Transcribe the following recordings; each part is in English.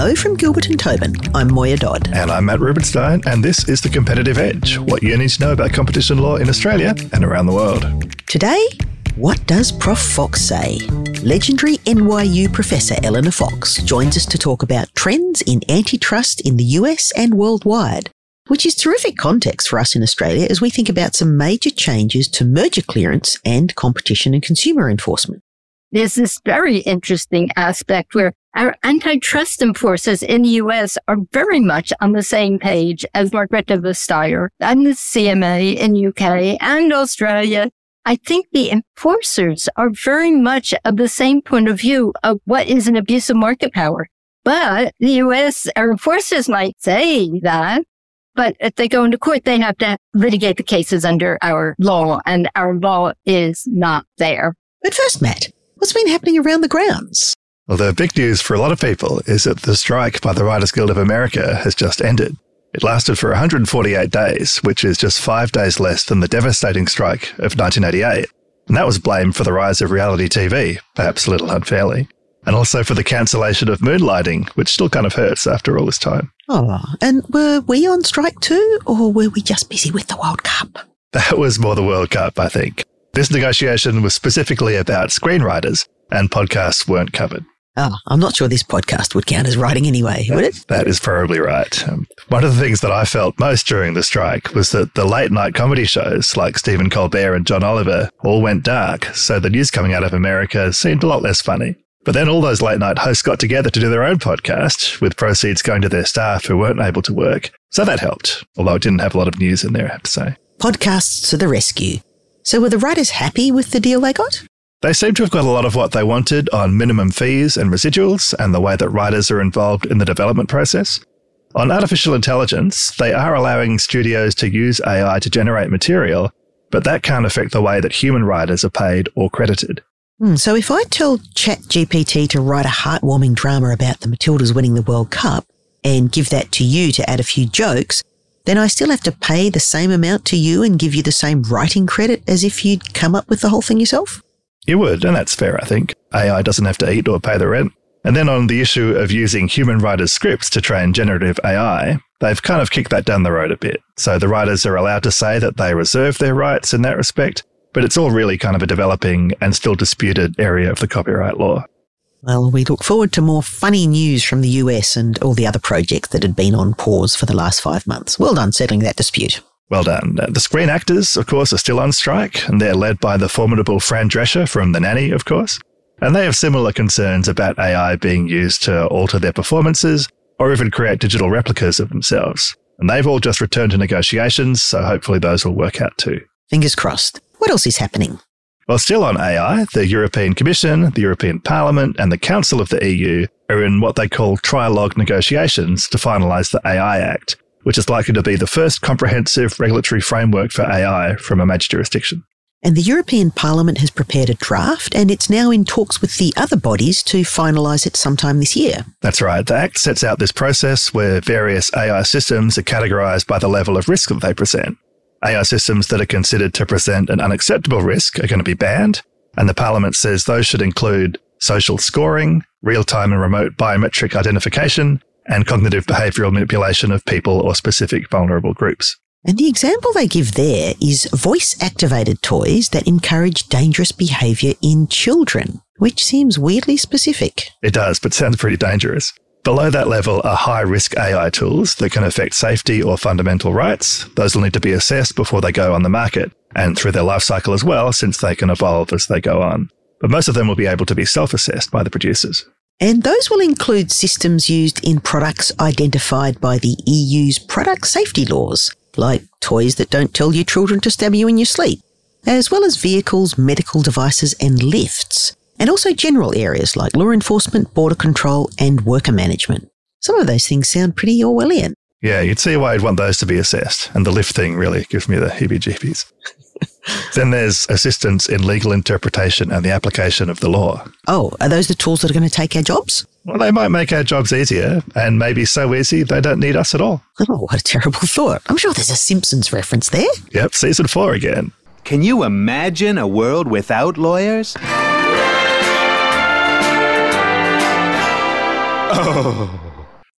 Hello from Gilbert and Tobin. I'm Moya Dodd. And I'm Matt Rubinstein, and this is The Competitive Edge what you need to know about competition law in Australia and around the world. Today, what does Prof Fox say? Legendary NYU professor Eleanor Fox joins us to talk about trends in antitrust in the US and worldwide, which is terrific context for us in Australia as we think about some major changes to merger clearance and competition and consumer enforcement. There's this very interesting aspect where our antitrust enforcers in the US are very much on the same page as Margaret Margrethe Vestager and the CMA in UK and Australia. I think the enforcers are very much of the same point of view of what is an abuse of market power. But the US, our enforcers might say that, but if they go into court, they have to litigate the cases under our law and our law is not there. But first, Matt, What's been happening around the grounds? Well, the big news for a lot of people is that the strike by the Writers Guild of America has just ended. It lasted for 148 days, which is just five days less than the devastating strike of 1988. And that was blamed for the rise of reality TV, perhaps a little unfairly, and also for the cancellation of moonlighting, which still kind of hurts after all this time. Oh, and were we on strike too, or were we just busy with the World Cup? That was more the World Cup, I think. This negotiation was specifically about screenwriters, and podcasts weren't covered. Oh, I'm not sure this podcast would count as writing anyway, would it? That is probably right. Um, one of the things that I felt most during the strike was that the late night comedy shows like Stephen Colbert and John Oliver all went dark, so the news coming out of America seemed a lot less funny. But then all those late night hosts got together to do their own podcast, with proceeds going to their staff who weren't able to work. So that helped, although it didn't have a lot of news in there, I have to say. Podcasts to the rescue. So were the writers happy with the deal they got? They seem to have got a lot of what they wanted on minimum fees and residuals and the way that writers are involved in the development process. On artificial intelligence, they are allowing studios to use AI to generate material, but that can't affect the way that human writers are paid or credited. Mm, so if I tell ChatGPT to write a heartwarming drama about the Matildas winning the World Cup and give that to you to add a few jokes, then I still have to pay the same amount to you and give you the same writing credit as if you'd come up with the whole thing yourself? You would, and that's fair, I think. AI doesn't have to eat or pay the rent. And then on the issue of using human writers' scripts to train generative AI, they've kind of kicked that down the road a bit. So the writers are allowed to say that they reserve their rights in that respect, but it's all really kind of a developing and still disputed area of the copyright law. Well, we look forward to more funny news from the US and all the other projects that had been on pause for the last five months. Well done settling that dispute. Well done. Uh, the screen actors, of course, are still on strike, and they're led by the formidable Fran Drescher from The Nanny, of course. And they have similar concerns about AI being used to alter their performances or even create digital replicas of themselves. And they've all just returned to negotiations, so hopefully those will work out too. Fingers crossed. What else is happening? While still on AI, the European Commission, the European Parliament, and the Council of the EU are in what they call trilogue negotiations to finalise the AI Act, which is likely to be the first comprehensive regulatory framework for AI from a major jurisdiction. And the European Parliament has prepared a draft and it's now in talks with the other bodies to finalise it sometime this year. That's right. The Act sets out this process where various AI systems are categorised by the level of risk that they present. AI systems that are considered to present an unacceptable risk are going to be banned. And the Parliament says those should include social scoring, real time and remote biometric identification, and cognitive behavioral manipulation of people or specific vulnerable groups. And the example they give there is voice activated toys that encourage dangerous behavior in children, which seems weirdly specific. It does, but sounds pretty dangerous. Below that level are high risk AI tools that can affect safety or fundamental rights. Those will need to be assessed before they go on the market and through their life cycle as well, since they can evolve as they go on. But most of them will be able to be self assessed by the producers. And those will include systems used in products identified by the EU's product safety laws, like toys that don't tell your children to stab you in your sleep, as well as vehicles, medical devices, and lifts and also general areas like law enforcement, border control, and worker management. Some of those things sound pretty Orwellian. Yeah, you'd see why I'd want those to be assessed. And the lift thing really gives me the heebie jeebies. then there's assistance in legal interpretation and the application of the law. Oh, are those the tools that are going to take our jobs? Well, they might make our jobs easier, and maybe so easy they don't need us at all. Oh, what a terrible thought. I'm sure there's a Simpsons reference there. Yep, season four again. Can you imagine a world without lawyers? Oh,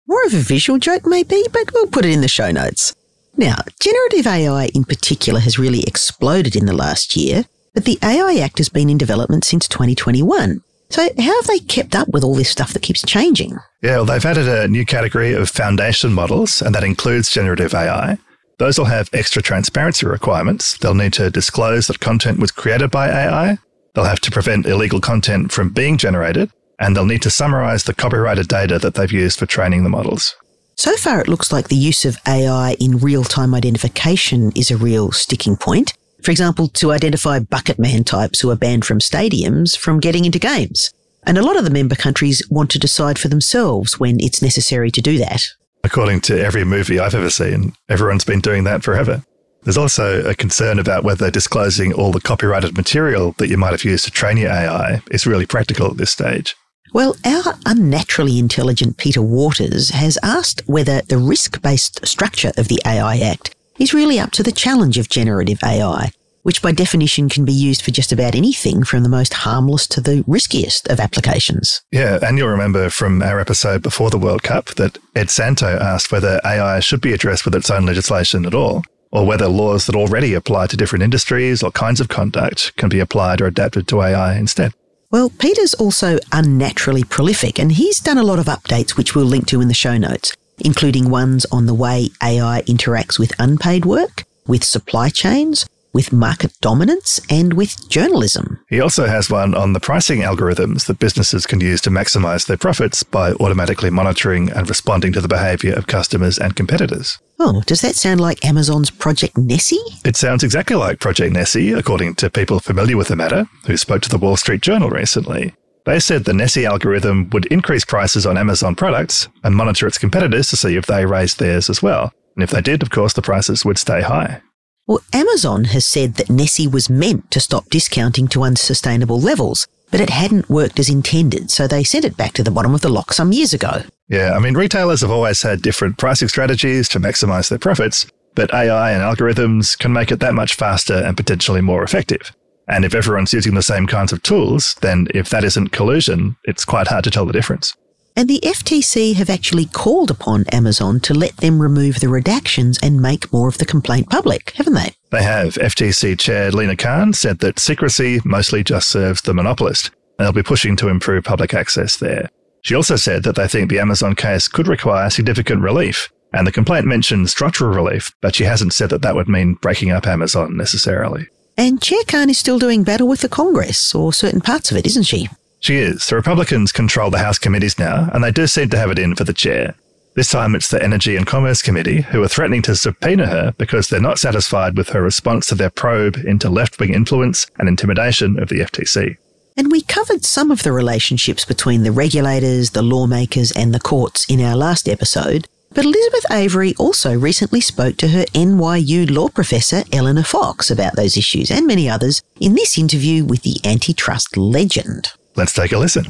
more of a visual joke, maybe, but we'll put it in the show notes. Now, generative AI in particular has really exploded in the last year, but the AI Act has been in development since 2021. So, how have they kept up with all this stuff that keeps changing? Yeah, well, they've added a new category of foundation models, and that includes generative AI. Those will have extra transparency requirements. They'll need to disclose that content was created by AI. They'll have to prevent illegal content from being generated, and they'll need to summarize the copyrighted data that they've used for training the models. So far, it looks like the use of AI in real time identification is a real sticking point. For example, to identify bucket man types who are banned from stadiums from getting into games. And a lot of the member countries want to decide for themselves when it's necessary to do that. According to every movie I've ever seen, everyone's been doing that forever. There's also a concern about whether disclosing all the copyrighted material that you might have used to train your AI is really practical at this stage. Well, our unnaturally intelligent Peter Waters has asked whether the risk based structure of the AI Act is really up to the challenge of generative AI, which by definition can be used for just about anything from the most harmless to the riskiest of applications. Yeah, and you'll remember from our episode before the World Cup that Ed Santo asked whether AI should be addressed with its own legislation at all, or whether laws that already apply to different industries or kinds of conduct can be applied or adapted to AI instead. Well, Peter's also unnaturally prolific, and he's done a lot of updates which we'll link to in the show notes, including ones on the way AI interacts with unpaid work, with supply chains, with market dominance, and with journalism. He also has one on the pricing algorithms that businesses can use to maximize their profits by automatically monitoring and responding to the behavior of customers and competitors. Oh, does that sound like Amazon's Project Nessie? It sounds exactly like Project Nessie, according to people familiar with the matter who spoke to the Wall Street Journal recently. They said the Nessie algorithm would increase prices on Amazon products and monitor its competitors to see if they raised theirs as well. And if they did, of course, the prices would stay high. Well, Amazon has said that Nessie was meant to stop discounting to unsustainable levels, but it hadn't worked as intended, so they sent it back to the bottom of the loch some years ago. Yeah, I mean, retailers have always had different pricing strategies to maximize their profits, but AI and algorithms can make it that much faster and potentially more effective. And if everyone's using the same kinds of tools, then if that isn't collusion, it's quite hard to tell the difference. And the FTC have actually called upon Amazon to let them remove the redactions and make more of the complaint public, haven't they? They have. FTC Chair Lina Khan said that secrecy mostly just serves the monopolist, and they'll be pushing to improve public access there. She also said that they think the Amazon case could require significant relief, and the complaint mentioned structural relief, but she hasn't said that that would mean breaking up Amazon necessarily. And Chair Khan is still doing battle with the Congress, or certain parts of it, isn't she? She is. The Republicans control the House committees now, and they do seem to have it in for the chair. This time it's the Energy and Commerce Committee who are threatening to subpoena her because they're not satisfied with her response to their probe into left wing influence and intimidation of the FTC. And we covered some of the relationships between the regulators, the lawmakers, and the courts in our last episode. But Elizabeth Avery also recently spoke to her NYU law professor, Eleanor Fox, about those issues and many others in this interview with the antitrust legend. Let's take a listen.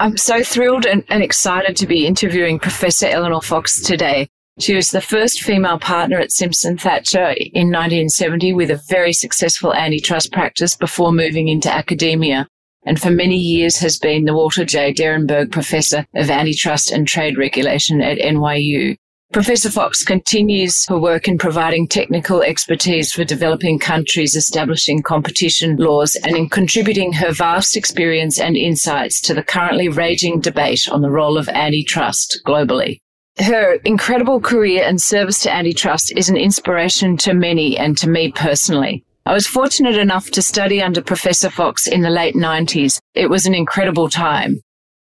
I'm so thrilled and, and, excited to be interviewing Professor Eleanor Fox today. She was the first female partner at Simpson Thacher in 1970 with a very successful antitrust practice before moving into academia. And for many years has been the Walter J. Derenberg Professor of Antitrust and Trade Regulation at NYU. Professor Fox continues her work in providing technical expertise for developing countries establishing competition laws and in contributing her vast experience and insights to the currently raging debate on the role of antitrust globally. Her incredible career and service to antitrust is an inspiration to many and to me personally. I was fortunate enough to study under Professor Fox in the late 90s. It was an incredible time.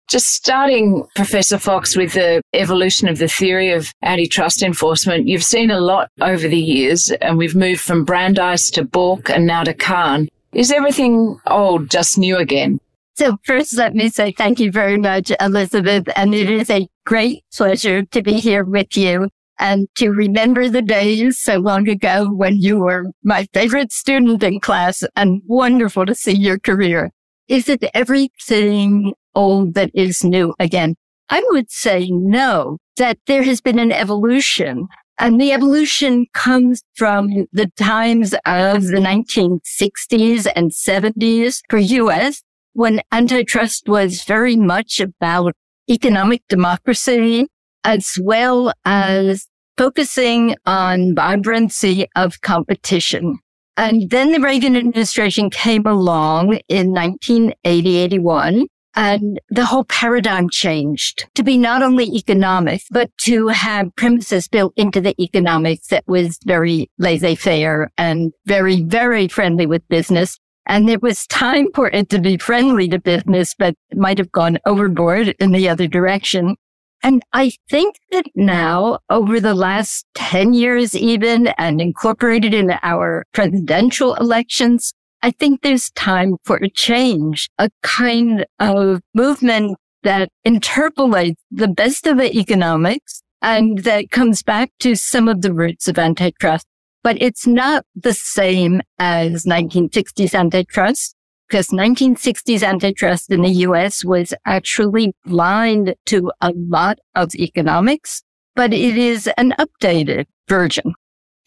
Just starting, Professor Fox, with the evolution of the theory of antitrust enforcement, you've seen a lot over the years, and we've moved from Brandeis to Bork and now to Khan. Is everything old just new again? So first, let me say thank you very much, Elizabeth. And it is a great pleasure to be here with you and to remember the days so long ago when you were my favorite student in class and wonderful to see your career. Is it everything old that is new again? I would say no, that there has been an evolution and the evolution comes from the times of the 1960s and 70s for US when antitrust was very much about economic democracy as well as focusing on vibrancy of competition. And then the Reagan administration came along in 1980, 81, and the whole paradigm changed to be not only economic, but to have premises built into the economics that was very laissez-faire and very, very friendly with business. And there was time for it to be friendly to business, but might have gone overboard in the other direction. And I think that now over the last 10 years even and incorporated in our presidential elections, I think there's time for a change, a kind of movement that interpolates the best of the economics and that comes back to some of the roots of antitrust. But it's not the same as 1960s antitrust because 1960s antitrust in the US was actually blind to a lot of economics, but it is an updated version.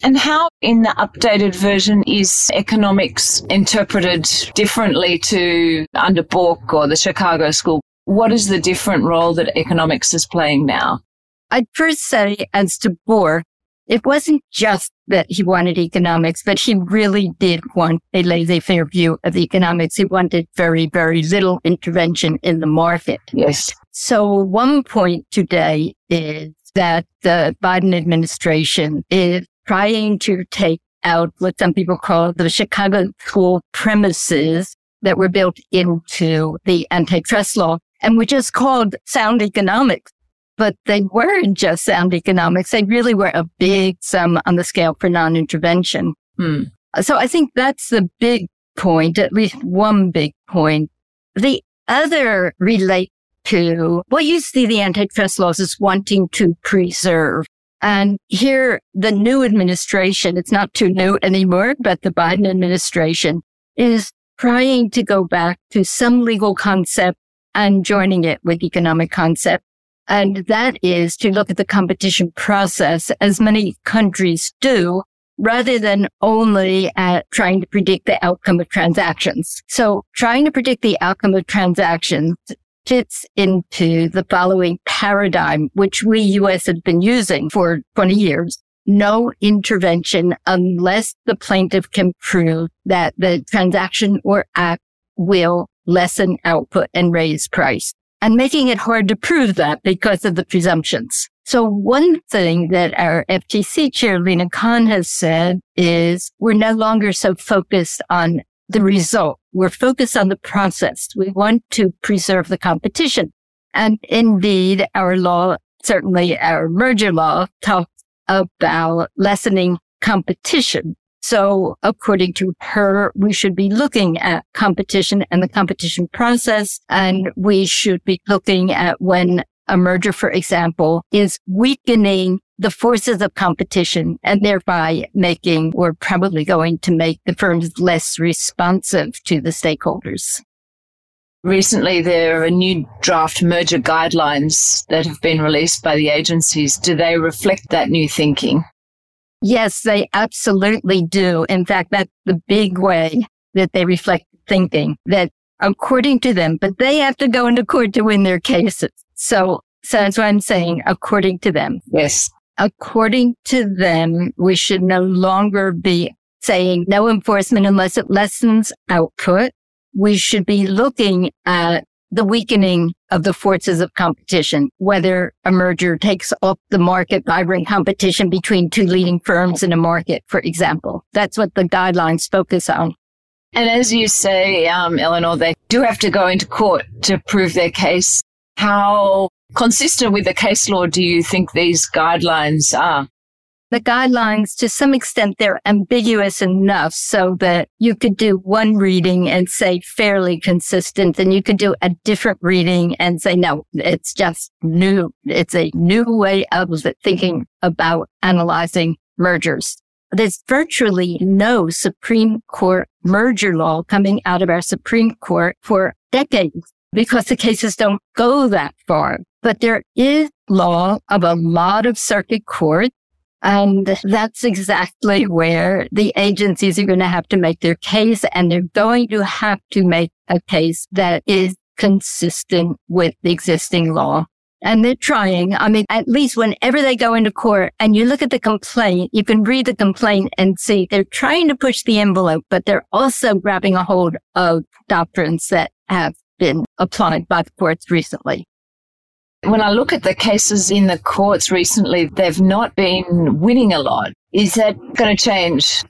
And how, in the updated version, is economics interpreted differently to under Bork or the Chicago School? What is the different role that economics is playing now? I'd first say, as to Bork, it wasn't just that he wanted economics, but he really did want a laissez-faire view of economics. He wanted very, very little intervention in the market. Yes. So one point today is that the Biden administration is trying to take out what some people call the Chicago school premises that were built into the antitrust law and which is called sound economics but they weren't just sound economics. They really were a big sum on the scale for non-intervention. Hmm. So I think that's the big point, at least one big point. The other relate to what you see the antitrust laws as wanting to preserve. And here, the new administration, it's not too new anymore, but the Biden administration is trying to go back to some legal concept and joining it with economic concept and that is to look at the competition process as many countries do rather than only at trying to predict the outcome of transactions. So trying to predict the outcome of transactions fits into the following paradigm, which we US have been using for 20 years. No intervention unless the plaintiff can prove that the transaction or act will lessen output and raise price and making it hard to prove that because of the presumptions. So one thing that our FTC chair, Lina Khan has said is we're no longer so focused on the result. We're focused on the process. We want to preserve the competition. And indeed, our law, certainly our merger law talks about lessening competition. So according to her, we should be looking at competition and the competition process. And we should be looking at when a merger, for example, is weakening the forces of competition and thereby making or probably going to make the firms less responsive to the stakeholders. Recently, there are new draft merger guidelines that have been released by the agencies. Do they reflect that new thinking? Yes, they absolutely do. In fact, that's the big way that they reflect thinking that according to them, but they have to go into court to win their cases. So, so that's what I'm saying, according to them. Yes. According to them, we should no longer be saying no enforcement unless it lessens output. We should be looking at the weakening of the forces of competition, whether a merger takes off the market vibrant competition between two leading firms in a market, for example. That's what the guidelines focus on. And as you say, um, Eleanor, they do have to go into court to prove their case. How consistent with the case law do you think these guidelines are? the guidelines, to some extent, they're ambiguous enough so that you could do one reading and say fairly consistent, and you could do a different reading and say, no, it's just new. It's a new way of thinking about analyzing mergers. There's virtually no Supreme Court merger law coming out of our Supreme Court for decades because the cases don't go that far. But there is law of a lot of circuit courts And that's exactly where the agencies are going to have to make their case and they're going to have to make a case that is consistent with the existing law. And they're trying. I mean, at least whenever they go into court and you look at the complaint, you can read the complaint and see they're trying to push the envelope, but they're also grabbing a hold of doctrines that have been applied by the courts recently. When I look at the cases in the courts recently, they've not been winning a lot. Is that going to change?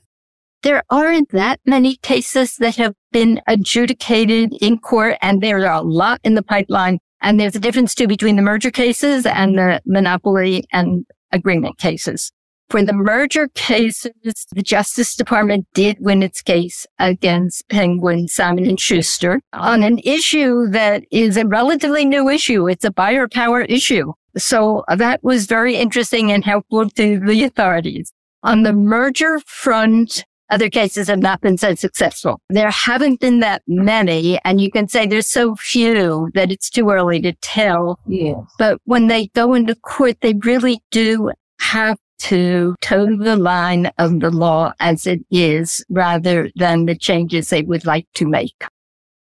There aren't that many cases that have been adjudicated in court, and there are a lot in the pipeline. And there's a difference too between the merger cases and the monopoly and agreement cases. For the merger cases, the Justice Department did win its case against Penguin, Simon and Schuster on an issue that is a relatively new issue. It's a buyer power issue. So that was very interesting and helpful to the authorities. On the merger front, other cases have not been so successful. There haven't been that many, and you can say there's so few that it's too early to tell. Yes. But when they go into court, they really do have to toe the line of the law as it is rather than the changes they would like to make.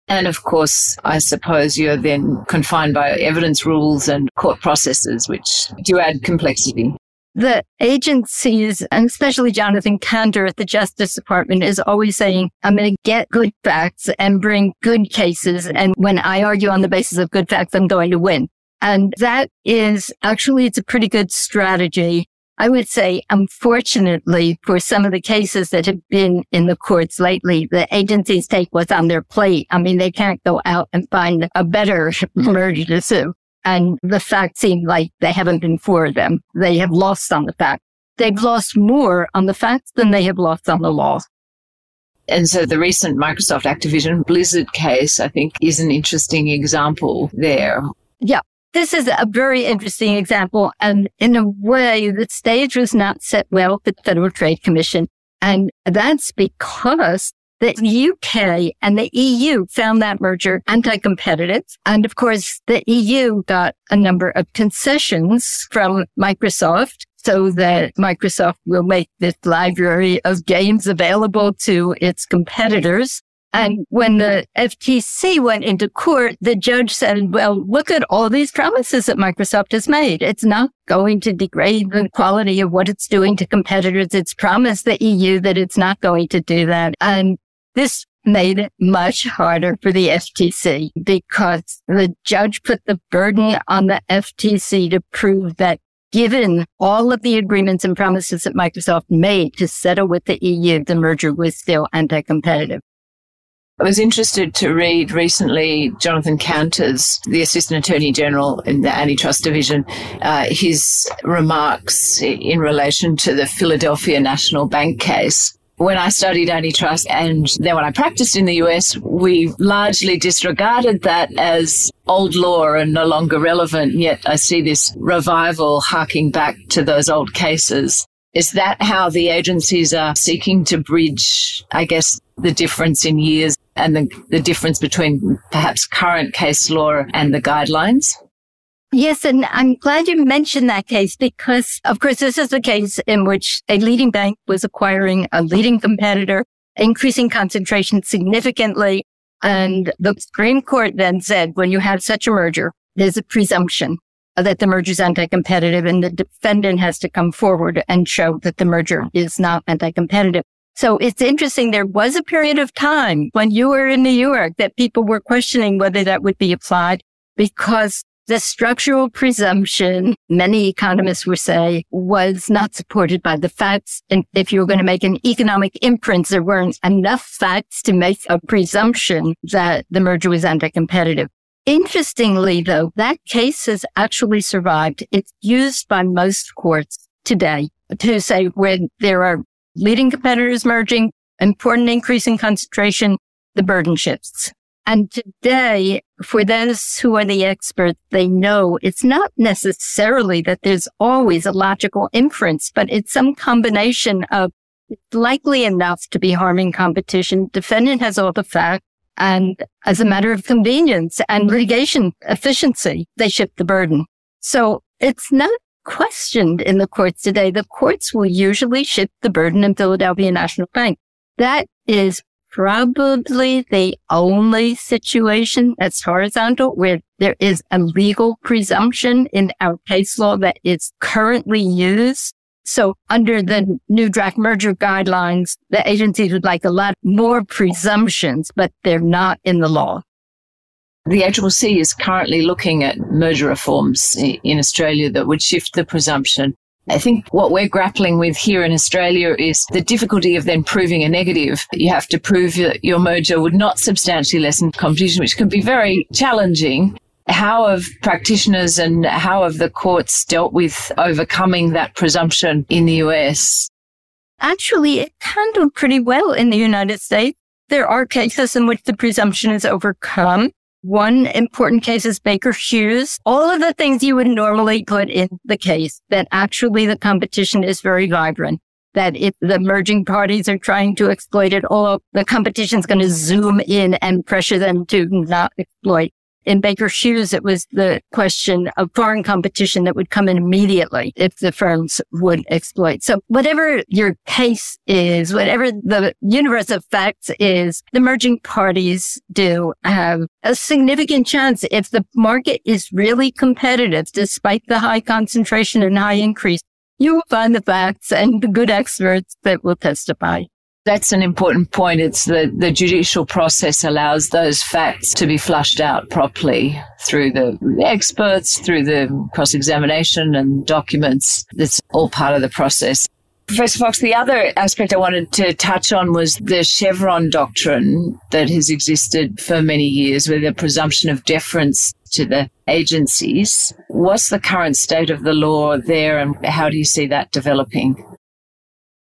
And of course, I suppose you're then confined by evidence rules and court processes, which do add complexity. The agencies, and especially Jonathan Kanter at the Justice Department, is always saying, I'm going to get good facts and bring good cases. And when I argue on the basis of good facts, I'm going to win. And that is actually, it's a pretty good strategy I would say, unfortunately, for some of the cases that have been in the courts lately, the agencies take what's on their plate. I mean, they can't go out and find a better merger to sue. And the facts seem like they haven't been for them. They have lost on the facts. They've lost more on the facts than they have lost on the law. And so the recent Microsoft Activision Blizzard case, I think, is an interesting example there. Yeah. This is a very interesting example. And in a way, the stage was not set well for the Federal Trade Commission. And that's because the UK and the EU found that merger anti-competitive. And of course, the EU got a number of concessions from Microsoft so that Microsoft will make this library of games available to its competitors. And when the FTC went into court, the judge said, well, look at all these promises that Microsoft has made. It's not going to degrade the quality of what it's doing to competitors. It's promised the EU that it's not going to do that. And this made it much harder for the FTC because the judge put the burden on the FTC to prove that given all of the agreements and promises that Microsoft made to settle with the EU, the merger was still anti-competitive. I was interested to read recently Jonathan Kanter's, the Assistant Attorney General in the Antitrust Division, uh, his remarks in relation to the Philadelphia National Bank case. When I studied antitrust and then when I practiced in the US, we largely disregarded that as old law and no longer relevant. Yet I see this revival harking back to those old cases. Is that how the agencies are seeking to bridge, I guess, the difference in years and the, the difference between perhaps current case law and the guidelines? Yes, and I'm glad you mentioned that case because, of course, this is a case in which a leading bank was acquiring a leading competitor, increasing concentration significantly. And the Supreme Court then said, when you have such a merger, there's a presumption that the merger is anti-competitive and the defendant has to come forward and show that the merger is not anti-competitive. So it's interesting. There was a period of time when you were in New York that people were questioning whether that would be applied because the structural presumption, many economists would say, was not supported by the facts. And if you were going to make an economic inference, there weren't enough facts to make a presumption that the merger was anti-competitive. Interestingly, though, that case has actually survived. It's used by most courts today to say when there are leading competitors merging, important increase in concentration, the burden shifts. And today, for those who are the experts, they know it's not necessarily that there's always a logical inference, but it's some combination of likely enough to be harming competition. Defendant has all the facts. And as a matter of convenience and litigation efficiency, they shift the burden. So it's not questioned in the courts today. The courts will usually shift the burden in Philadelphia National Bank. That is probably the only situation that's horizontal where there is a legal presumption in our case law that is currently used. So under the new draft merger guidelines, the agencies would like a lot more presumptions, but they're not in the law. The ACCC is currently looking at merger reforms in Australia that would shift the presumption I think what we're grappling with here in Australia is the difficulty of then proving a negative. You have to prove that your merger would not substantially lessen competition, which can be very challenging. How have practitioners and how have the courts dealt with overcoming that presumption in the US? Actually, it handled pretty well in the United States. There are cases in which the presumption is overcome. One important case is Baker Hughes. All of the things you would normally put in the case that actually the competition is very vibrant. That if the merging parties are trying to exploit it, all the competition is going to zoom in and pressure them to not exploit in Baker Hughes, it was the question of foreign competition that would come in immediately if the firms would exploit. So whatever your case is, whatever the universe of facts is, the merging parties do have a significant chance if the market is really competitive, despite the high concentration and high increase. You will find the facts and the good experts that will testify. That's an important point. It's the, the judicial process allows those facts to be flushed out properly through the experts, through the cross examination and documents. That's all part of the process. Professor Fox, the other aspect I wanted to touch on was the Chevron doctrine that has existed for many years with the presumption of deference to the agencies. What's the current state of the law there and how do you see that developing?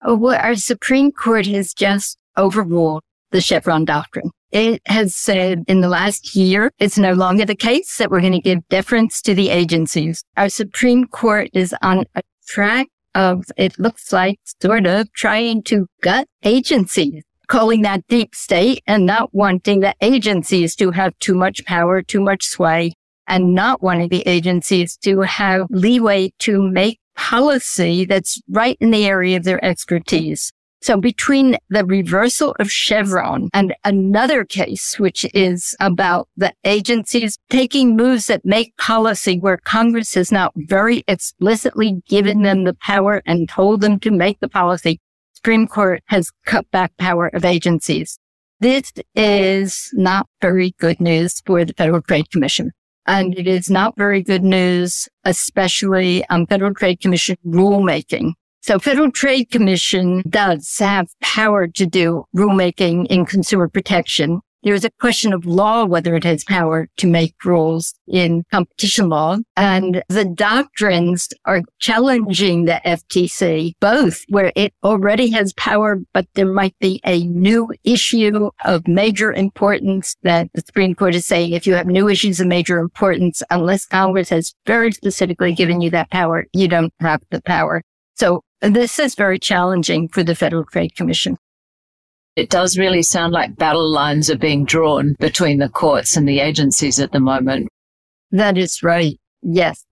Oh, well, our Supreme Court has just overruled the Chevron doctrine. It has said in the last year, it's no longer the case that we're going to give deference to the agencies. Our Supreme Court is on a track of, it looks like, sort of trying to gut agencies, calling that deep state and not wanting the agencies to have too much power, too much sway, and not wanting the agencies to have leeway to make policy that's right in the area of their expertise. So between the reversal of Chevron and another case, which is about the agencies taking moves that make policy where Congress has not very explicitly given them the power and told them to make the policy, Supreme Court has cut back power of agencies. This is not very good news for the Federal Trade Commission. And it is not very good news, especially on Federal Trade Commission rulemaking. So Federal Trade Commission does have power to do rulemaking in consumer protection. There is a question of law, whether it has power to make rules in competition law. And the doctrines are challenging the FTC, both where it already has power, but there might be a new issue of major importance that the Supreme Court is saying if you have new issues of major importance, unless Congress has very specifically given you that power, you don't have the power. So this is very challenging for the Federal Trade Commission. It does really sound like battle lines are being drawn between the courts and the agencies at the moment. That is right. Yes.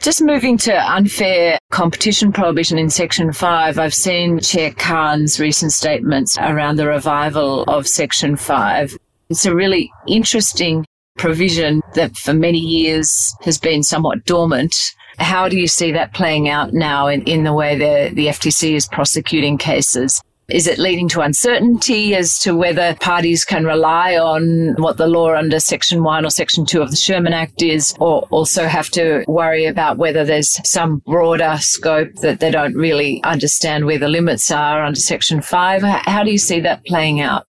Just moving to unfair competition prohibition in Section 5, I've seen Chair Khan's recent statements around the revival of Section 5. It's a really interesting provision that for many years has been somewhat dormant. How do you see that playing out now in, in the way the, the FTC is prosecuting cases? Is it leading to uncertainty as to whether parties can rely on what the law under Section 1 or Section 2 of the Sherman Act is, or also have to worry about whether there's some broader scope that they don't really understand where the limits are under Section 5? How do you see that playing out?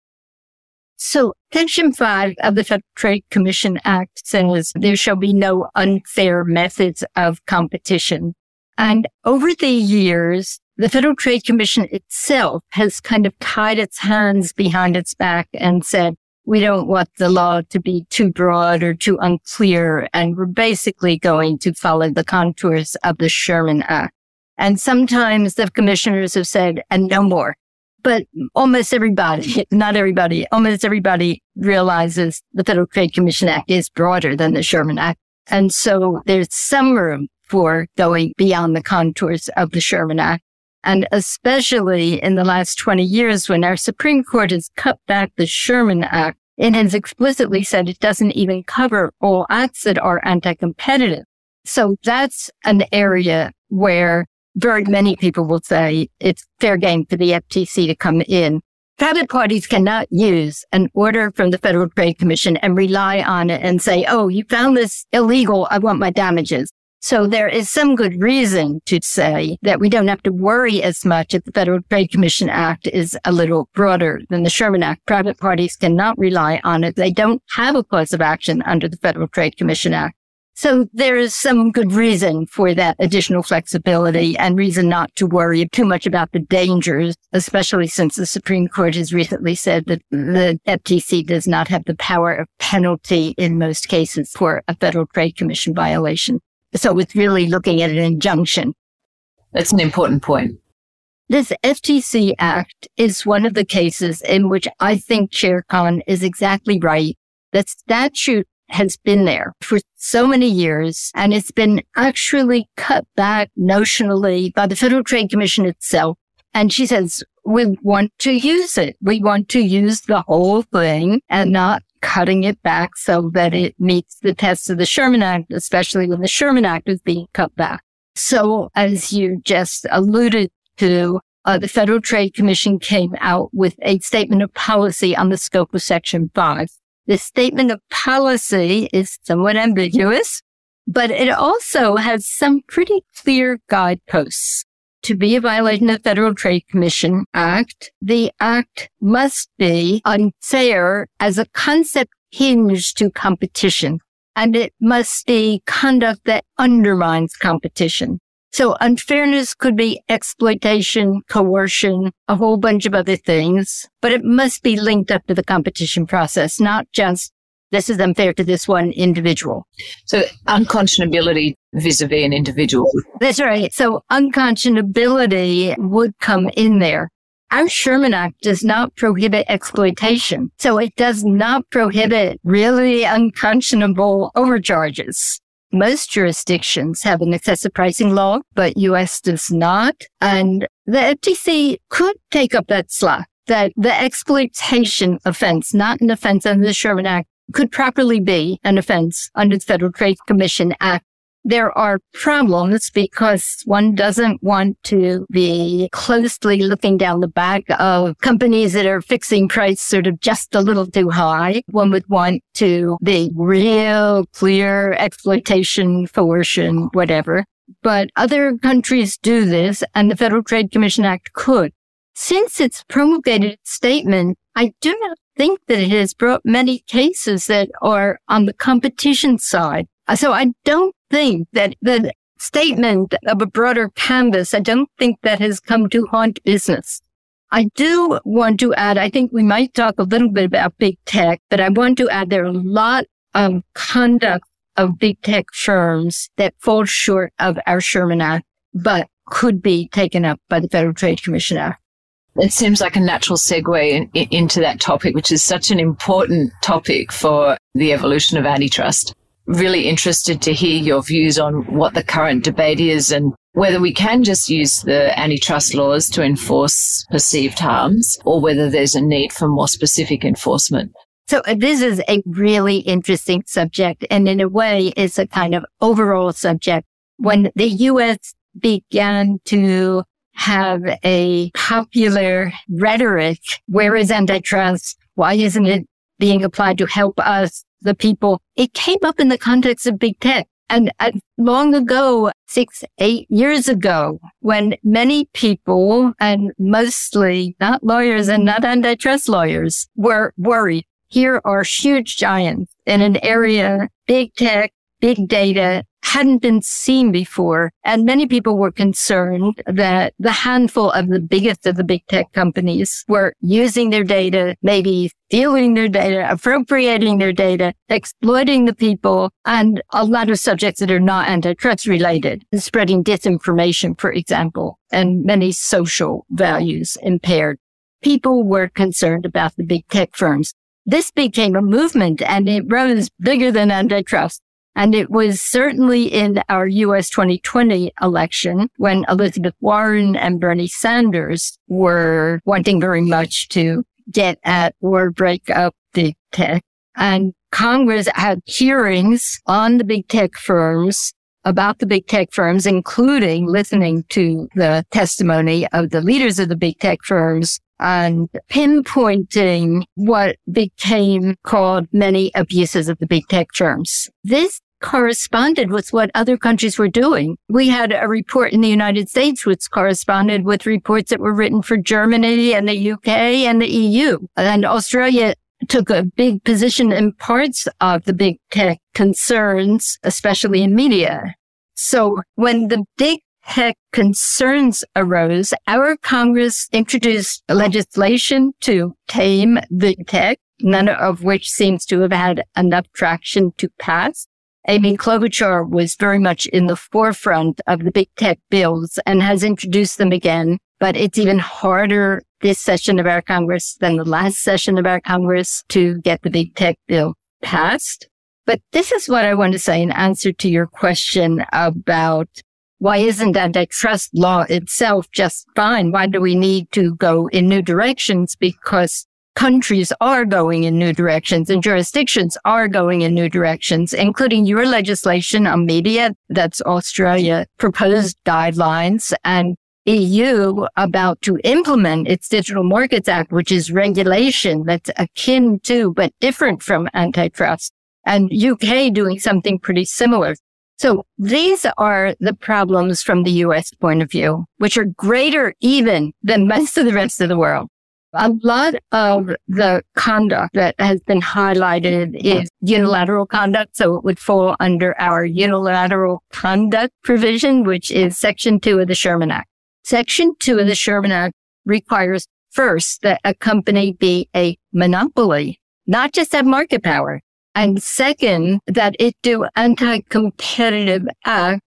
So Section 5 of the Federal Trade Commission Act says there shall be no unfair methods of competition. And over the years, the Federal Trade Commission itself has kind of tied its hands behind its back and said, we don't want the law to be too broad or too unclear. And we're basically going to follow the contours of the Sherman Act. And sometimes the commissioners have said, and no more. But almost everybody, not everybody, almost everybody realizes the Federal Trade Commission Act is broader than the Sherman Act. And so there's some room for going beyond the contours of the Sherman Act. And especially in the last 20 years when our Supreme Court has cut back the Sherman Act and has explicitly said it doesn't even cover all acts that are anti-competitive. So that's an area where very many people will say it's fair game for the FTC to come in. Private parties cannot use an order from the Federal Trade Commission and rely on it and say, oh, you found this illegal. I want my damages. So there is some good reason to say that we don't have to worry as much if the Federal Trade Commission Act is a little broader than the Sherman Act. Private parties cannot rely on it. They don't have a cause of action under the Federal Trade Commission Act. So there is some good reason for that additional flexibility and reason not to worry too much about the dangers, especially since the Supreme Court has recently said that the FTC does not have the power of penalty in most cases for a Federal Trade Commission violation. So it's really looking at an injunction. That's an important point. This FTC Act is one of the cases in which I think Chair Khan is exactly right. That statute has been there for so many years and it's been actually cut back notionally by the Federal Trade Commission itself. And she says, we want to use it. We want to use the whole thing and not cutting it back so that it meets the tests of the Sherman Act, especially when the Sherman Act is being cut back. So as you just alluded to, uh, the Federal Trade Commission came out with a statement of policy on the scope of Section 5. The statement of policy is somewhat ambiguous, but it also has some pretty clear guideposts to be a violation of the Federal Trade Commission Act, the act must be unfair as a concept hinged to competition. And it must be conduct that undermines competition. So unfairness could be exploitation, coercion, a whole bunch of other things, but it must be linked up to the competition process, not just this is unfair to this one individual. So unconscionability vis-a-vis an individual. That's right. So unconscionability would come in there. Our Sherman Act does not prohibit exploitation. So it does not prohibit really unconscionable overcharges. Most jurisdictions have an excessive pricing law, but US does not. And the FTC could take up that slack that the exploitation offense, not an offense under the Sherman Act, could properly be an offense under the Federal Trade Commission Act. There are problems because one doesn't want to be closely looking down the back of companies that are fixing price sort of just a little too high. One would want to be real clear exploitation, coercion, whatever. But other countries do this and the Federal Trade Commission Act could. Since its promulgated statement, I do not think that it has brought many cases that are on the competition side. So I don't think that the statement of a broader canvas, I don't think that has come to haunt business. I do want to add, I think we might talk a little bit about big tech, but I want to add there are a lot of conduct of big tech firms that fall short of our Sherman Act, but could be taken up by the Federal Trade Commission Act. It seems like a natural segue in, in, into that topic, which is such an important topic for the evolution of antitrust. Really interested to hear your views on what the current debate is and whether we can just use the antitrust laws to enforce perceived harms or whether there's a need for more specific enforcement. So uh, this is a really interesting subject and in a way it's a kind of overall subject. When the U.S. began to have a popular rhetoric. Where is antitrust? Why isn't it being applied to help us, the people? It came up in the context of big tech. And uh, long ago, six, eight years ago, when many people and mostly not lawyers and not antitrust lawyers were worried, here are huge giants in an area, big tech, big data, hadn't been seen before. And many people were concerned that the handful of the biggest of the big tech companies were using their data, maybe stealing their data, appropriating their data, exploiting the people, and a lot of subjects that are not antitrust related, spreading disinformation, for example, and many social values impaired. People were concerned about the big tech firms. This became a movement and it rose bigger than antitrust And it was certainly in our US 2020 election when Elizabeth Warren and Bernie Sanders were wanting very much to get at or break up big tech. And Congress had hearings on the big tech firms about the big tech firms, including listening to the testimony of the leaders of the big tech firms and pinpointing what became called many abuses of the big tech firms. This corresponded with what other countries were doing. We had a report in the United States which corresponded with reports that were written for Germany and the UK and the EU. And Australia took a big position in parts of the big tech concerns, especially in media. So when the big tech concerns arose, our Congress introduced legislation to tame the tech, none of which seems to have had enough traction to pass. Amy Klobuchar was very much in the forefront of the big tech bills and has introduced them again. But it's even harder this session of our Congress than the last session of our Congress to get the big tech bill passed. But this is what I want to say in answer to your question about why isn't antitrust law itself just fine? Why do we need to go in new directions? Because countries are going in new directions and jurisdictions are going in new directions, including your legislation on media. That's Australia proposed guidelines and EU about to implement its Digital Markets Act, which is regulation that's akin to, but different from antitrust and UK doing something pretty similar. So these are the problems from the US point of view, which are greater even than most of the rest of the world. A lot of the conduct that has been highlighted is unilateral conduct. So it would fall under our unilateral conduct provision, which is section two of the Sherman Act. Section two of the Sherman Act requires first that a company be a monopoly, not just have market power. And second, that it do anti-competitive acts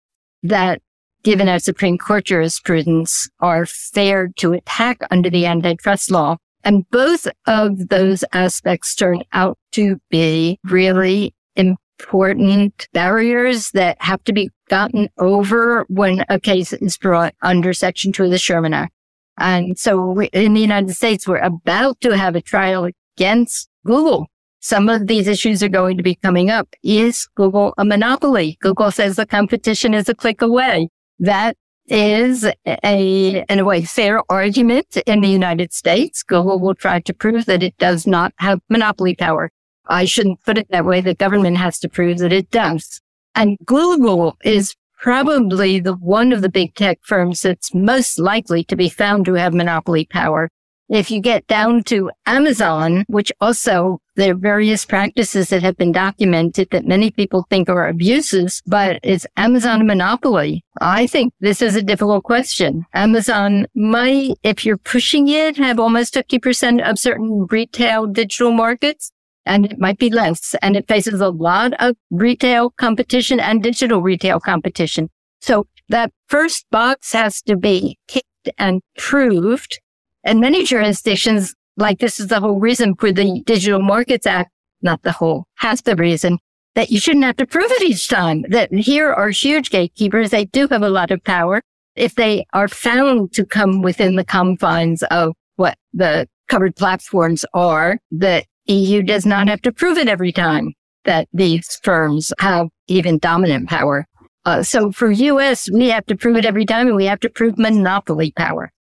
that given our Supreme Court jurisprudence, are fair to attack under the antitrust law. And both of those aspects turn out to be really important barriers that have to be gotten over when a case is brought under Section 2 of the Sherman Act. And so in the United States, we're about to have a trial against Google. Some of these issues are going to be coming up. Is Google a monopoly? Google says the competition is a click away. That is a, in a way, fair argument in the United States. Google will try to prove that it does not have monopoly power. I shouldn't put it that way. The government has to prove that it does. And Google is probably the one of the big tech firms that's most likely to be found to have monopoly power. If you get down to Amazon, which also there are various practices that have been documented that many people think are abuses, but is Amazon a monopoly? I think this is a difficult question. Amazon might, if you're pushing it, have almost 50% of certain retail digital markets and it might be less. And it faces a lot of retail competition and digital retail competition. So that first box has to be kicked and proved and many jurisdictions, like this is the whole reason for the Digital Markets Act, not the whole, half the reason that you shouldn't have to prove it each time. That here are huge gatekeepers. They do have a lot of power. If they are found to come within the confines of what the covered platforms are, the EU does not have to prove it every time that these firms have even dominant power. Uh, so for US, we have to prove it every time and we have to prove monopoly power.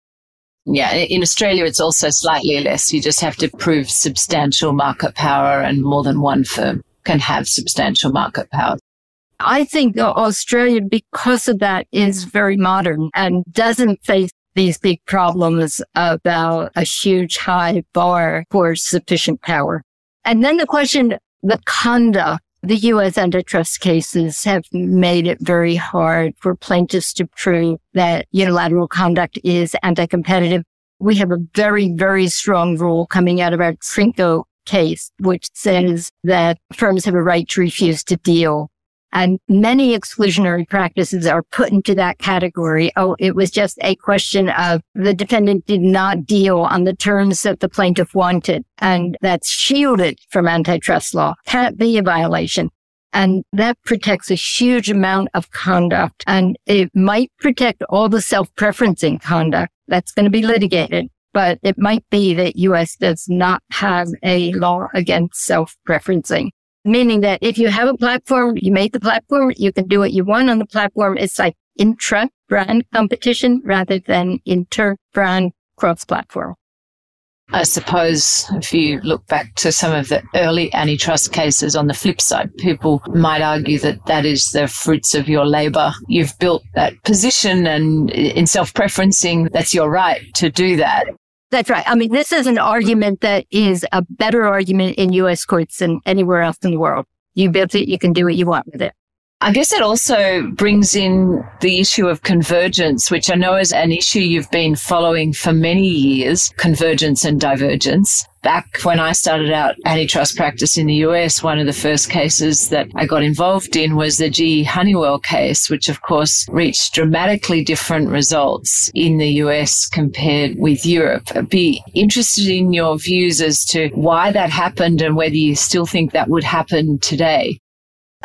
Yeah, in Australia, it's also slightly less. You just have to prove substantial market power, and more than one firm can have substantial market power. I think Australia, because of that, is very modern and doesn't face these big problems about a huge high bar for sufficient power. And then the question, the conduct the U.S. antitrust cases have made it very hard for plaintiffs to prove that unilateral conduct is anti-competitive. We have a very, very strong rule coming out of our Trinko case, which says that firms have a right to refuse to deal and many exclusionary practices are put into that category. Oh, it was just a question of the defendant did not deal on the terms that the plaintiff wanted. And that's shielded from antitrust law. Can't be a violation. And that protects a huge amount of conduct and it might protect all the self-preferencing conduct that's going to be litigated. But it might be that US does not have a law against self-preferencing, meaning that if you have a platform, you made the platform, you can do what you want on the platform. It's like intra-brand competition rather than inter-brand cross-platform. I suppose if you look back to some of the early antitrust cases on the flip side, people might argue that that is the fruits of your labor. You've built that position and in self-preferencing, that's your right to do that. That's right. I mean, this is an argument that is a better argument in U.S. courts than anywhere else in the world. You built it, you can do what you want with it. I guess it also brings in the issue of convergence, which I know is an issue you've been following for many years, convergence and divergence. Back when I started out antitrust practice in the US, one of the first cases that I got involved in was the GE Honeywell case, which of course reached dramatically different results in the US compared with Europe. I'd be interested in your views as to why that happened and whether you still think that would happen today.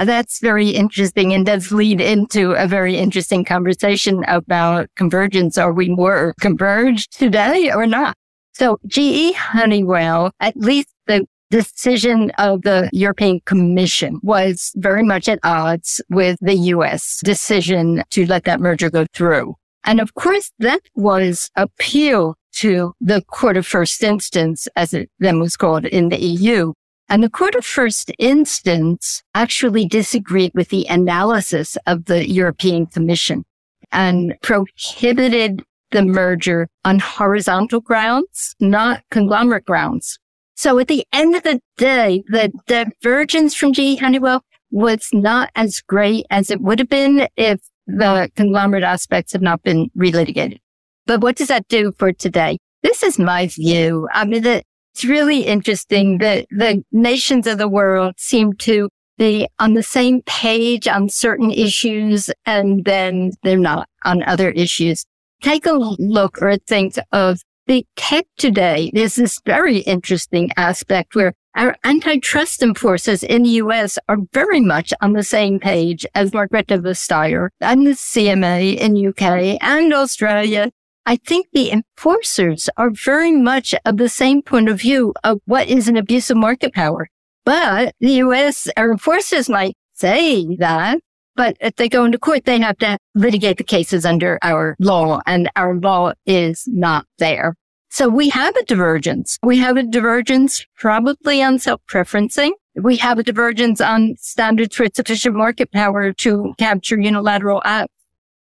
That's very interesting and does lead into a very interesting conversation about convergence. Are we more converged today or not? So GE Honeywell, at least the decision of the European Commission was very much at odds with the US decision to let that merger go through. And of course, that was appeal to the court of first instance, as it then was called in the EU. And the court of first instance actually disagreed with the analysis of the European Commission and prohibited the merger on horizontal grounds, not conglomerate grounds. So at the end of the day, the divergence from GE Honeywell was not as great as it would have been if the conglomerate aspects had not been relitigated. But what does that do for today? This is my view. I mean, the, it's really interesting that the nations of the world seem to be on the same page on certain issues and then they're not on other issues. Take a look or think of the tech today. There's this very interesting aspect where our antitrust enforcers in the US are very much on the same page as Margrethe Vestager and the CMA in UK and Australia I think the enforcers are very much of the same point of view of what is an abuse of market power. But the U.S. enforcers might say that, but if they go into court, they have to litigate the cases under our law and our law is not there. So we have a divergence. We have a divergence probably on self-preferencing. We have a divergence on standards for sufficient market power to capture unilateral acts.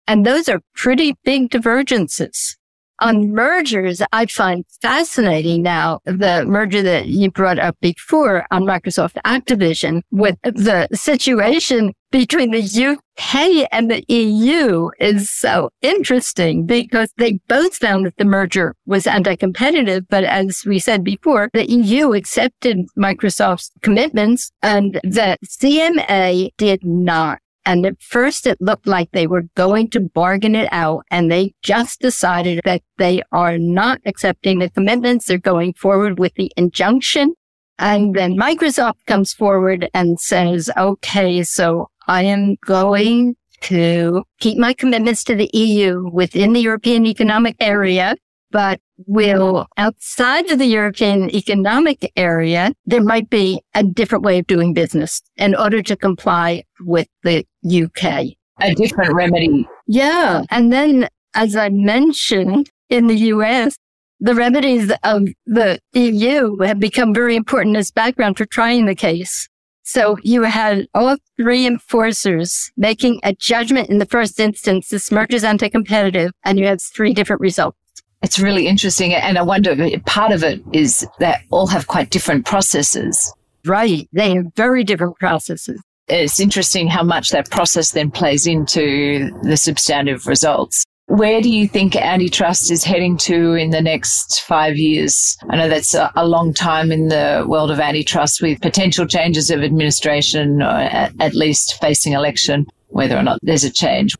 And those are pretty big divergences. On mergers, I find fascinating now the merger that you brought up before on Microsoft Activision with the situation between the UK and the EU is so interesting because they both found that the merger was anti-competitive. But as we said before, the EU accepted Microsoft's commitments and the CMA did not. And at first it looked like they were going to bargain it out and they just decided that they are not accepting the commitments. They're going forward with the injunction. And then Microsoft comes forward and says, okay, so I am going to keep my commitments to the EU within the European Economic Area but will outside of the European Economic Area, there might be a different way of doing business in order to comply with the UK. A different remedy. Yeah. And then, as I mentioned in the US, the remedies of the EU have become very important as background for trying the case. So you had all three enforcers making a judgment in the first instance. This merger is anti-competitive and you had three different results. It's really interesting. And I wonder, part of it is that all have quite different processes. Right. They have very different processes. It's interesting how much that process then plays into the substantive results. Where do you think antitrust is heading to in the next five years? I know that's a, a long time in the world of antitrust with potential changes of administration or at, at least facing election, whether or not there's a change.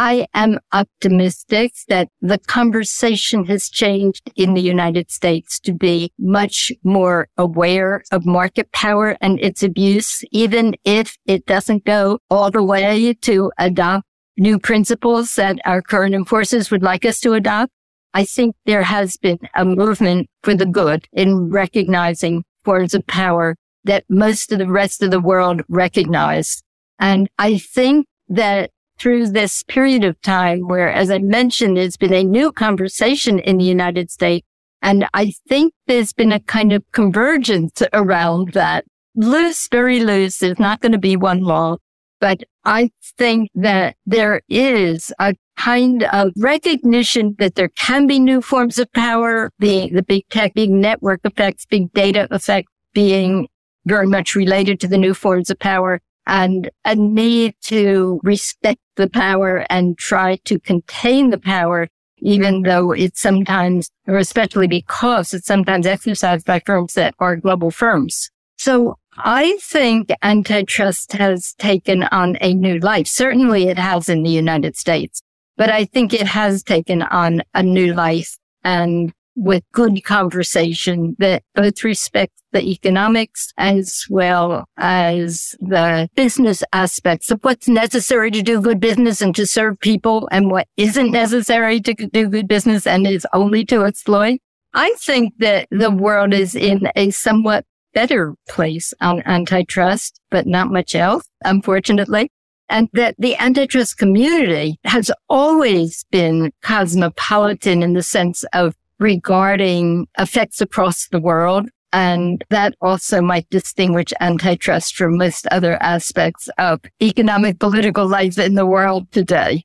I am optimistic that the conversation has changed in the United States to be much more aware of market power and its abuse, even if it doesn't go all the way to adopt new principles that our current enforcers would like us to adopt. I think there has been a movement for the good in recognizing forms of power that most of the rest of the world recognize. And I think that through this period of time where, as I mentioned, it's been a new conversation in the United States. And I think there's been a kind of convergence around that. Loose, very loose. There's not going to be one law. But I think that there is a kind of recognition that there can be new forms of power, being the big tech, big network effects, big data effect being very much related to the new forms of power and a need to respect the power and try to contain the power, even though it's sometimes, or especially because it's sometimes exercised by firms that are global firms. So I think antitrust has taken on a new life. Certainly it has in the United States, but I think it has taken on a new life and with good conversation that both respect the economics as well as the business aspects of what's necessary to do good business and to serve people and what isn't necessary to do good business and is only to exploit. I think that the world is in a somewhat better place on antitrust, but not much else, unfortunately. And that the antitrust community has always been cosmopolitan in the sense of regarding effects across the world. And that also might distinguish antitrust from most other aspects of economic political life in the world today.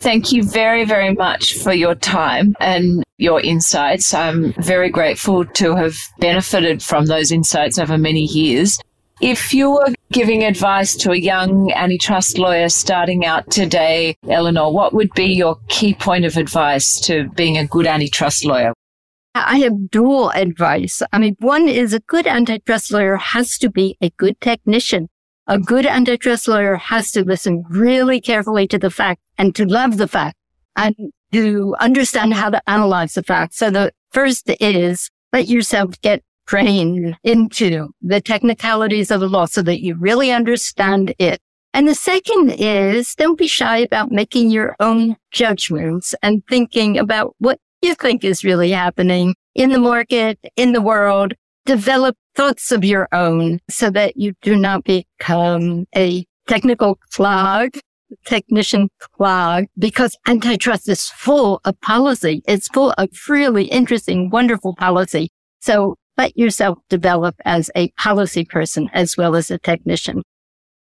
Thank you very, very much for your time and your insights. I'm very grateful to have benefited from those insights over many years. If you were giving advice to a young antitrust lawyer starting out today, Eleanor, what would be your key point of advice to being a good antitrust lawyer? I have dual advice. I mean, one is a good antitrust lawyer has to be a good technician. A good antitrust lawyer has to listen really carefully to the fact and to love the fact and to understand how to analyze the fact. So the first is let yourself get trained into the technicalities of the law so that you really understand it. And the second is don't be shy about making your own judgments and thinking about what you think is really happening in the market, in the world. Develop thoughts of your own so that you do not become a technical clog, technician clog, because antitrust is full of policy. It's full of really interesting, wonderful policy. So let yourself develop as a policy person as well as a technician.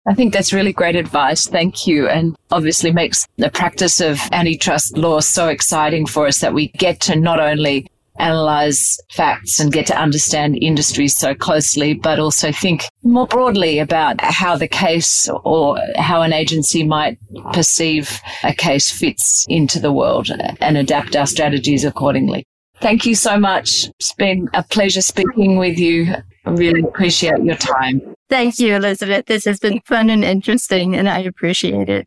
I think that's really great advice. Thank you. And obviously makes the practice of antitrust law so exciting for us that we get to not only analyze facts and get to understand industries so closely, but also think more broadly about how the case or how an agency might perceive a case fits into the world and adapt our strategies accordingly. Thank you so much. It's been a pleasure speaking with you. I really appreciate your time. Thank you, Elizabeth. This has been fun and interesting, and I appreciate it.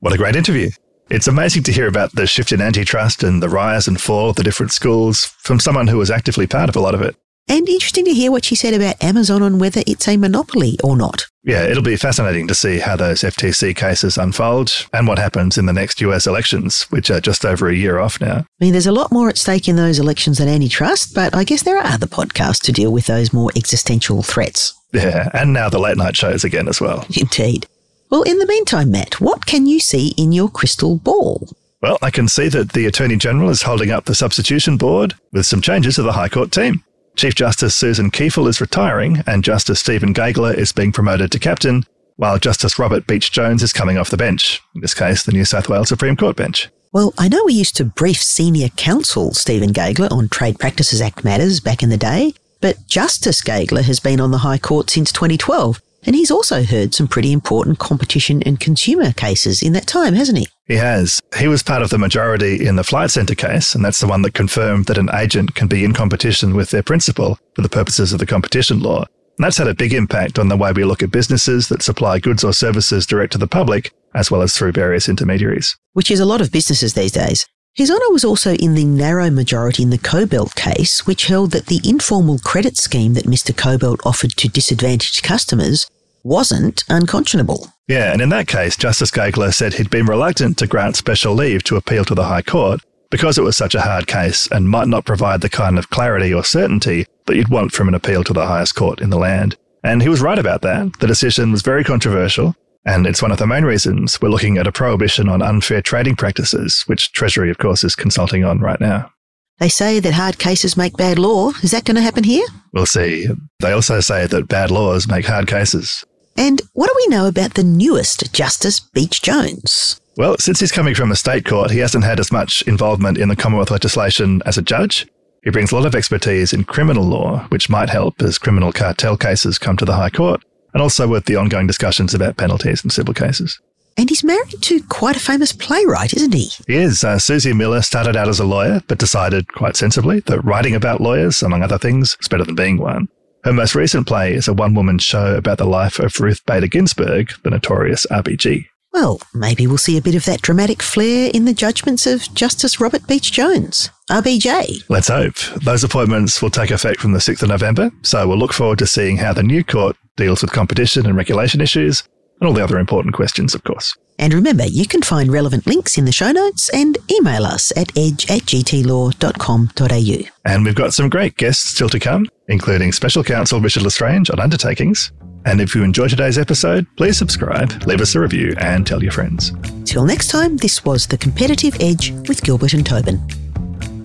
What a great interview. It's amazing to hear about the shift in antitrust and the rise and fall of the different schools from someone who was actively part of a lot of it. And interesting to hear what she said about Amazon on whether it's a monopoly or not. Yeah, it'll be fascinating to see how those FTC cases unfold and what happens in the next US elections, which are just over a year off now. I mean, there's a lot more at stake in those elections than antitrust, but I guess there are other podcasts to deal with those more existential threats. Yeah, and now the late night shows again as well. Indeed. Well, in the meantime, Matt, what can you see in your crystal ball? Well, I can see that the Attorney General is holding up the substitution board with some changes to the High Court team. Chief Justice Susan Kiefel is retiring, and Justice Stephen Gageler is being promoted to captain, while Justice Robert Beech Jones is coming off the bench, in this case, the New South Wales Supreme Court bench. Well, I know we used to brief senior counsel Stephen Gageler on Trade Practices Act matters back in the day, but Justice Gageler has been on the High Court since 2012, and he's also heard some pretty important competition and consumer cases in that time, hasn't he? He has. He was part of the majority in the Flight Centre case, and that's the one that confirmed that an agent can be in competition with their principal for the purposes of the competition law. And that's had a big impact on the way we look at businesses that supply goods or services direct to the public, as well as through various intermediaries. Which is a lot of businesses these days. His Honour was also in the narrow majority in the Kobelt case, which held that the informal credit scheme that Mr. Kobelt offered to disadvantaged customers wasn't unconscionable. Yeah, and in that case, Justice Gageler said he'd been reluctant to grant special leave to appeal to the High Court because it was such a hard case and might not provide the kind of clarity or certainty that you'd want from an appeal to the highest court in the land. And he was right about that. The decision was very controversial, and it's one of the main reasons we're looking at a prohibition on unfair trading practices, which Treasury, of course, is consulting on right now. They say that hard cases make bad law. Is that going to happen here? We'll see. They also say that bad laws make hard cases. And what do we know about the newest Justice Beech Jones? Well, since he's coming from a state court, he hasn't had as much involvement in the Commonwealth legislation as a judge. He brings a lot of expertise in criminal law, which might help as criminal cartel cases come to the High Court and also with the ongoing discussions about penalties in civil cases. And he's married to quite a famous playwright, isn't he? He is. Uh, Suzie Miller started out as a lawyer, but decided quite sensibly that writing about lawyers, among other things, is better than being one. Her most recent play is a one woman show about the life of Ruth Bader Ginsburg, the notorious RBG. Well, maybe we'll see a bit of that dramatic flair in the judgments of Justice Robert Beech Jones, RBJ. Let's hope. Those appointments will take effect from the 6th of November, so we'll look forward to seeing how the new court deals with competition and regulation issues, and all the other important questions, of course. And remember, you can find relevant links in the show notes and email us at edge at gtlaw.com.au. And we've got some great guests still to come, including Special Counsel Richard L'Estrange on undertakings, and if you enjoyed today's episode, please subscribe, leave us a review, and tell your friends. Till next time, this was The Competitive Edge with Gilbert and Tobin.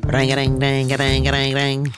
Ring-a-ding, ding-a-ding-a-ding-ding.